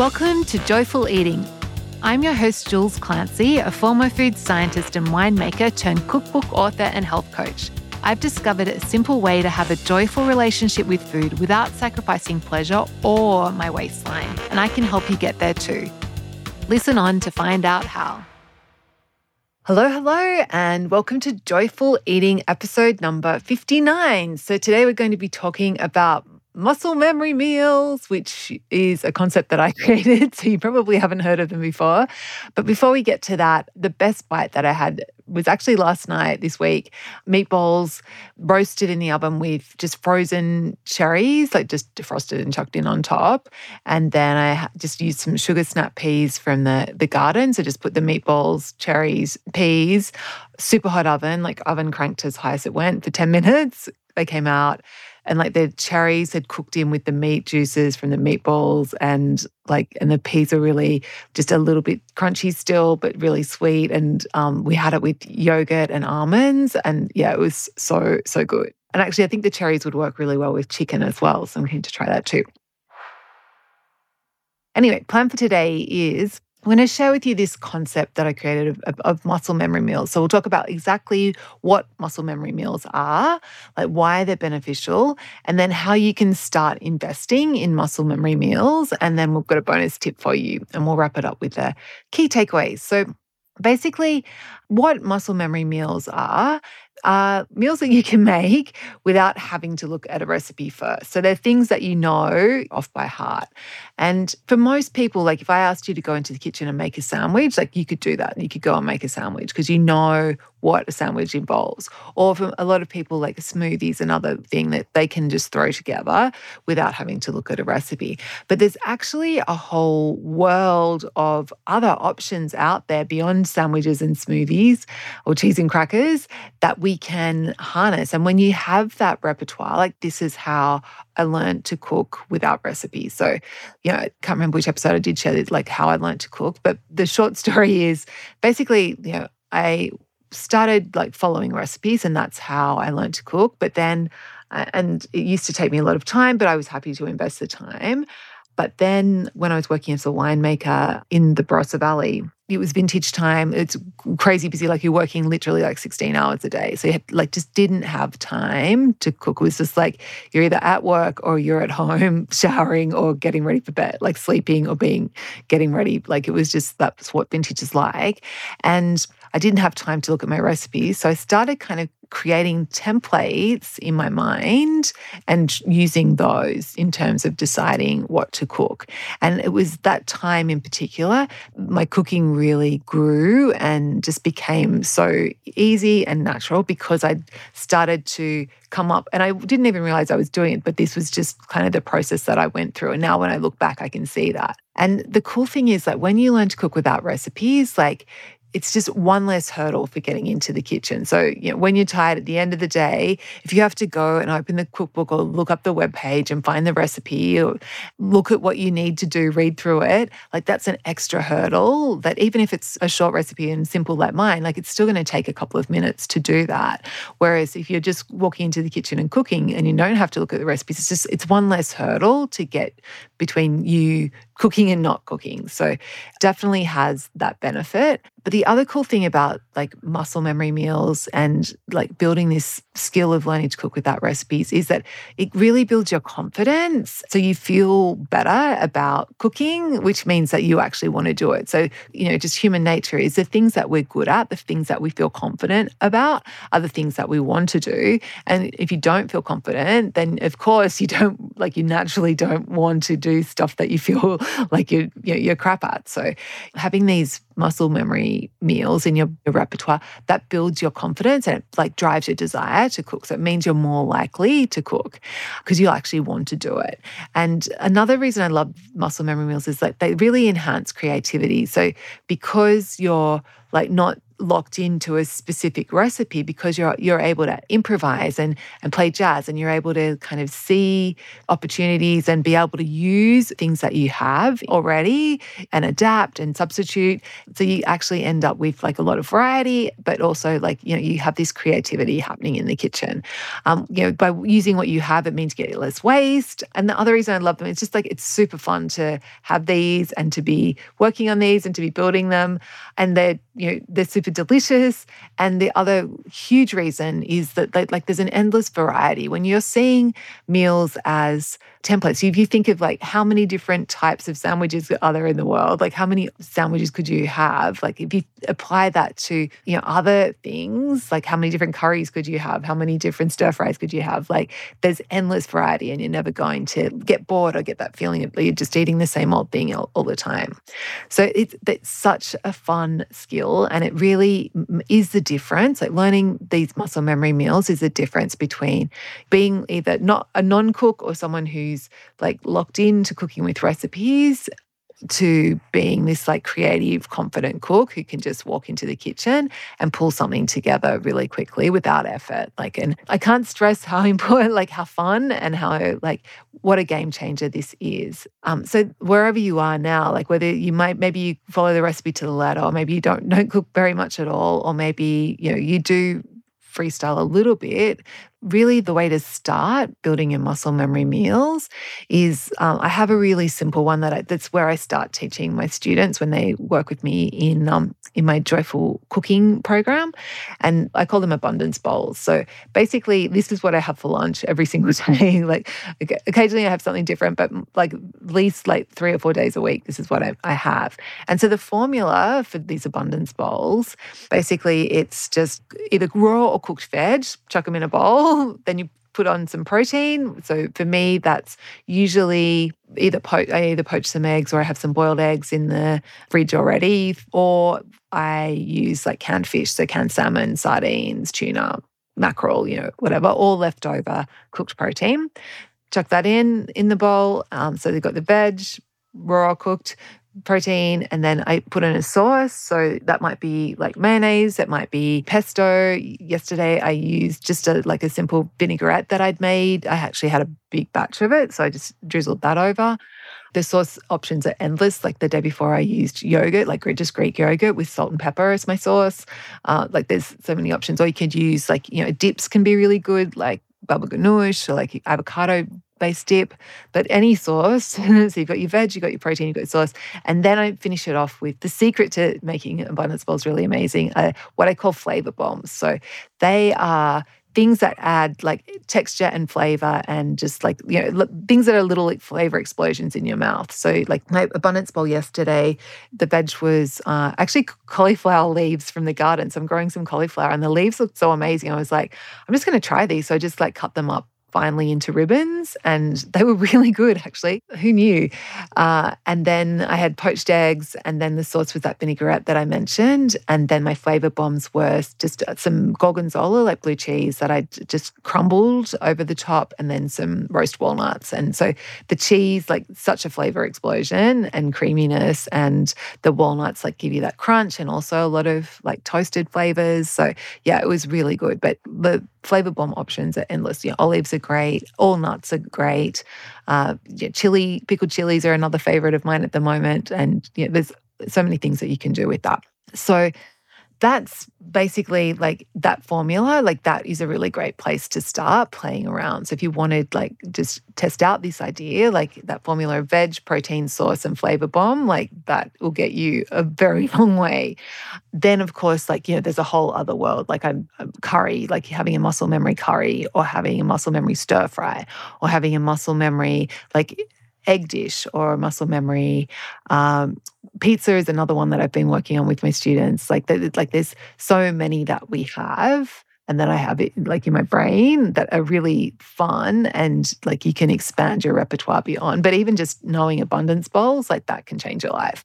Welcome to Joyful Eating. I'm your host, Jules Clancy, a former food scientist and winemaker turned cookbook author and health coach. I've discovered a simple way to have a joyful relationship with food without sacrificing pleasure or my waistline, and I can help you get there too. Listen on to find out how. Hello, hello, and welcome to Joyful Eating episode number 59. So, today we're going to be talking about muscle memory meals, which is a concept that I created. So you probably haven't heard of them before. But before we get to that, the best bite that I had was actually last night this week meatballs roasted in the oven with just frozen cherries, like just defrosted and chucked in on top. And then I just used some sugar snap peas from the, the garden. So just put the meatballs, cherries, peas, super hot oven, like oven cranked as high as it went for 10 minutes. They came out and like the cherries had cooked in with the meat juices from the meatballs and like and the peas are really just a little bit crunchy still but really sweet. And um, we had it with yogurt and almonds and yeah it was so so good. And actually i think the cherries would work really well with chicken as well so i'm keen to try that too. Anyway plan for today is I'm going to share with you this concept that I created of, of, muscle memory meals. So, we'll talk about exactly what muscle memory meals are, like why they're beneficial, and then how you can start investing in muscle memory meals. And then we've got a bonus tip for you, and we'll wrap it up with the key takeaways. So, basically, what muscle memory meals are are meals that you can make without having to look at a recipe first. So they're things that you know off by heart. And for most people, like if I asked you to go into the kitchen and make a sandwich, like you could do that you could go and make a sandwich because you know what a sandwich involves. Or for a lot of people, like a smoothie is another thing that they can just throw together without having to look at a recipe. But there's actually a whole world of other options out there beyond sandwiches and smoothies or cheese and crackers that we can harness. And when you have that repertoire, like this is how I learned to cook without recipes. So, you know, I can't remember which episode I did share this, like how I learned to cook. But the short story is basically, you know, I started like following recipes and that's how I learned to cook. But then, and it used to take me a lot of time, but I was happy to invest the time. But then when I was working as a winemaker in the Barossa Valley, it was vintage time. It's crazy busy. Like you're working literally like 16 hours a day. So you had, like just didn't have time to cook. It was just like you're either at work or you're at home showering or getting ready for bed, like sleeping or being getting ready. Like it was just that's what vintage is like. And I didn't have time to look at my recipes. So I started kind of creating templates in my mind and using those in terms of deciding what to cook. And it was that time in particular, my cooking really grew and just became so easy and natural because I started to come up and I didn't even realize I was doing it, but this was just kind of the process that I went through. And now when I look back, I can see that. And the cool thing is that when you learn to cook without recipes, like it's just one less hurdle for getting into the kitchen. So, you know, when you're tired at the end of the day, if you have to go and open the cookbook or look up the web page and find the recipe or look at what you need to do, read through it, like that's an extra hurdle that even if it's a short recipe and simple like mine, like it's still going to take a couple of minutes to do that. Whereas if you're just walking into the kitchen and cooking and you don't have to look at the recipes, it's just it's one less hurdle to get between you cooking and not cooking. So definitely has that benefit. But the other cool thing about like muscle memory meals and like building this skill of learning to cook without recipes is that it really builds your confidence. So you feel better about cooking, which means that you actually want to do it. So, you know, just human nature is the things that we're good at, the things that we feel confident about are the things that we want to do. And if you don't feel confident, then of course you don't like you naturally don't want to do stuff that you feel like you're, you're crap at. So having these muscle memory meals in your, your, repertoire that builds your confidence and it like drives your desire to cook. So it means you're more likely to cook because you actually want to do it. And another reason i love muscle memory meals is that they really enhance creativity. So because you're like not locked into a specific recipe because you're you're able to improvise and and play jazz and you're able to kind of see opportunities and be able to use things that you have already and adapt and substitute. So you actually end up with like a lot of variety but also like you know you have this creativity happening in the kitchen. Um, you know by using what you have it means get less waste. And the other reason i love them is just like it's super fun to have these and to be working on these and to be building them. And they're you know they're super delicious. And the other huge reason is that like there's an endless variety. When you're seeing meals as templates. If you think of like how many different types of sandwiches are there in the world like how many sandwiches could you have? Like if you apply that to you know other things like how many different curries could you have? How many different stir fries could you have? Like there's endless variety and you're never going to get bored or get that feeling of you're just eating the same old thing all, all the time. So it's, it's such a fun skill and it really is the difference. Like learning these muscle memory meals is the difference between being either not a non-cook or someone who's like locked into cooking with recipes to being this like creative, confident cook who can just walk into the kitchen and pull something together really quickly without effort. Like, and I can't stress how important, like, how fun and how, like, what a game changer this is. Um, so wherever you are now, like whether you might maybe you follow the recipe to the letter, or maybe you don't don't cook very much at all, or maybe you know you do freestyle a little bit, really the way to start building your muscle memory meals is um, I have a really simple one that I, that's where I start teaching my students when they work with me in um, in my joyful cooking program, and I call them abundance bowls. So basically, this is what I have for lunch every single day. like occasionally I have something different, but like at least like three or four days a week, this is what I, I have. And so the formula for these abundance bowls, basically, it's just either raw or cooked veg. Chuck them in a bowl then you put on some protein. So for me, that's usually either po- I either poach some eggs or I have some boiled eggs in the fridge already, or I use like canned fish, so canned salmon, sardines, tuna, mackerel, you know, whatever, all leftover cooked protein. Chuck that in in the bowl. Um, so they've got the veg, raw cooked, protein and then I put in a sauce. So that might be like mayonnaise, it might be pesto. Yesterday I used just a like a simple vinaigrette that I'd made. I actually had a big batch of it, so I just drizzled that over. The sauce options are endless. Like the day before, I used yogurt, like just Greek yogurt with salt and pepper as my sauce. Uh, like there's so many options. Or you could use like you know dips can be really good, like baba ganoush or like avocado based dip, but any sauce. so you've got your veg, you've got your protein, you've got your sauce. And then I finish it off with the secret to making abundance bowls really amazing, uh, what I call flavor bombs. So they are things that add like texture and flavor and just like you know things that are little like flavor explosions in your mouth so like my abundance bowl yesterday the veg was uh, actually cauliflower leaves from the garden so i'm growing some cauliflower and the leaves looked so amazing i was like i'm just going to try these so i just like cut them up finely into ribbons, and they were really good, actually. Who knew? Uh, and then I had poached eggs, and then the sauce was that vinaigrette that I mentioned. And then my flavor bombs were just some gorgonzola, like blue cheese, that I just crumbled over the top, and then some roast walnuts. And so the cheese, like such a flavor explosion and creaminess, and the walnuts, like give you that crunch, and also a lot of like toasted flavors. So yeah, it was really good. But the flavor bomb options are endless. You know, olives are great, all nuts are great. Uh, yeah, chili, pickled chilies are another favorite of mine at the moment, and yeah, there's so many things that you can do with that. So that's basically like that formula like that is a really great place to start playing around. So if you wanted like just test out this idea like that formula of veg protein sauce and flavor bomb like that will get you a very long way. Then of course like you know there's a whole other world like a, a curry like having a muscle memory curry or having a muscle memory stir fry or having a muscle memory like egg dish or muscle memory. Um, pizza is another one that I've been working on with my students. Like, like there's so many that we have and that I have it like in my brain that are really fun and like you can expand your repertoire beyond. But even just knowing abundance bowls, like that can change your life.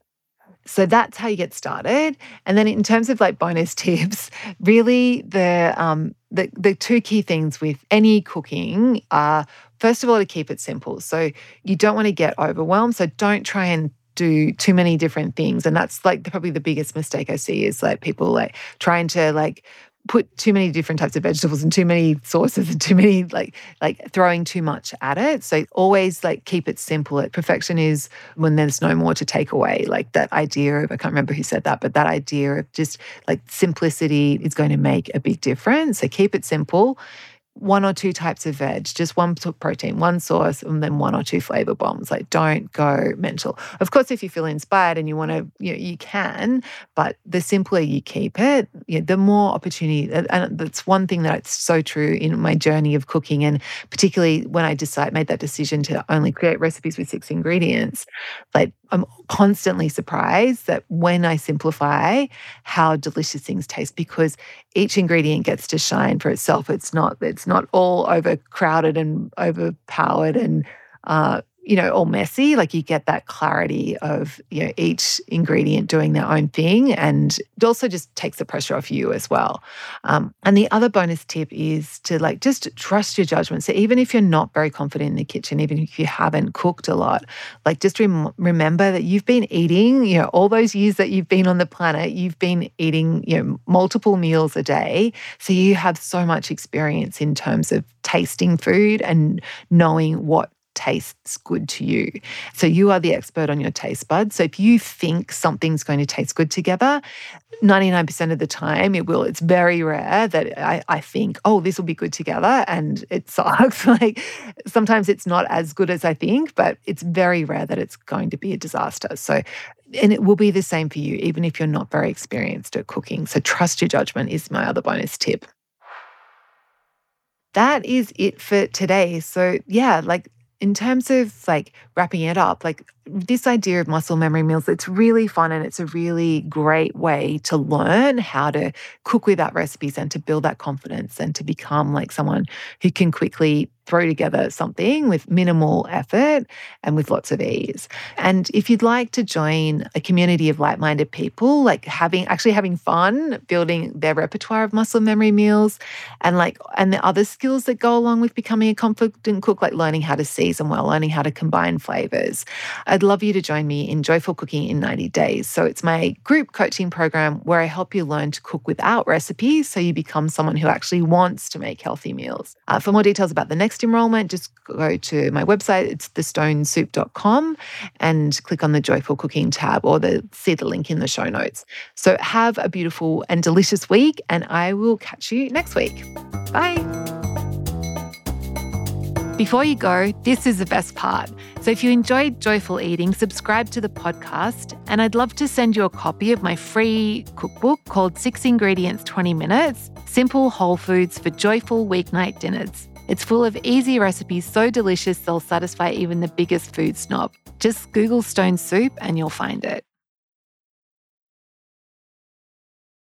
So that's how you get started. And then in terms of like bonus tips, really the um the the two key things with any cooking are first of all to keep it simple. So you don't want to get overwhelmed. So don't try and do too many different things. And that's like probably the biggest mistake I see is like people like trying to like put too many different types of vegetables and too many sauces and too many like like throwing too much at it so always like keep it simple perfection is when there's no more to take away like that idea of i can't remember who said that but that idea of just like simplicity is going to make a big difference so keep it simple one or two types of veg, just one protein, one sauce, and then one or two flavor bombs. Like, don't go mental. Of course, if you feel inspired and you want to, you know, you can, but the simpler you keep it, you know, the more opportunity. And that's one thing that's so true in my journey of cooking, and particularly when I decide, made that decision to only create recipes with six ingredients. Like, I'm constantly surprised that when I simplify, how delicious things taste because each ingredient gets to shine for itself. It's not it's not all overcrowded and overpowered and uh, you know, all messy. Like you get that clarity of, you know, each ingredient doing their own thing. And it also just takes the pressure off you as well. Um, and the other bonus tip is to like just trust your judgment. So even if you're not very confident in the kitchen, even if you haven't cooked a lot, like just rem- remember that you've been eating, you know, all those years that you've been on the planet, you've been eating, you know, multiple meals a day. So you have so much experience in terms of tasting food and knowing what tastes good to you. So you are the expert on your taste buds. So if you think something's going to taste good together, 99% of the time it will. It's very rare that I, I think, oh, this will be good together and it sucks. like sometimes it's not as good as I think, but it's very rare that it's going to be a disaster. So and it will be the same for you, even if you're not very experienced at cooking. So trust your judgment is my other bonus tip that is it for today. So, yeah, like in terms of like wrapping it up, like this idea of muscle memory meals, it's really fun and it's a really great way to learn how to cook without recipes and to build that confidence and to become like someone who can quickly throw together something with minimal effort and with lots of ease. And if you'd like to join a community of like minded people, like having actually having fun building their repertoire of muscle memory meals and like, and the other skills that go along with becoming a confident cook, like learning how to season well, learning how to combine flavors, I'd love you to join me in Joyful Cooking in 90 Days. So it's my group coaching program where I help you learn to cook without recipes so you become someone who actually wants to make healthy meals. Uh, for more details about the next enrollment, just go to my website. It's thestonesoup.com and click on the Joyful Cooking tab or the, see the link in the show notes. So have a beautiful and delicious week, and I will catch you next week. Bye. Before you go, this is the best part. So if you enjoyed Joyful Eating, subscribe to the podcast, and I'd love to send you a copy of my free cookbook called Six Ingredients 20 Minutes Simple Whole Foods for Joyful Weeknight Dinners. It's full of easy recipes so delicious they'll satisfy even the biggest food snob. Just Google stone soup and you'll find it.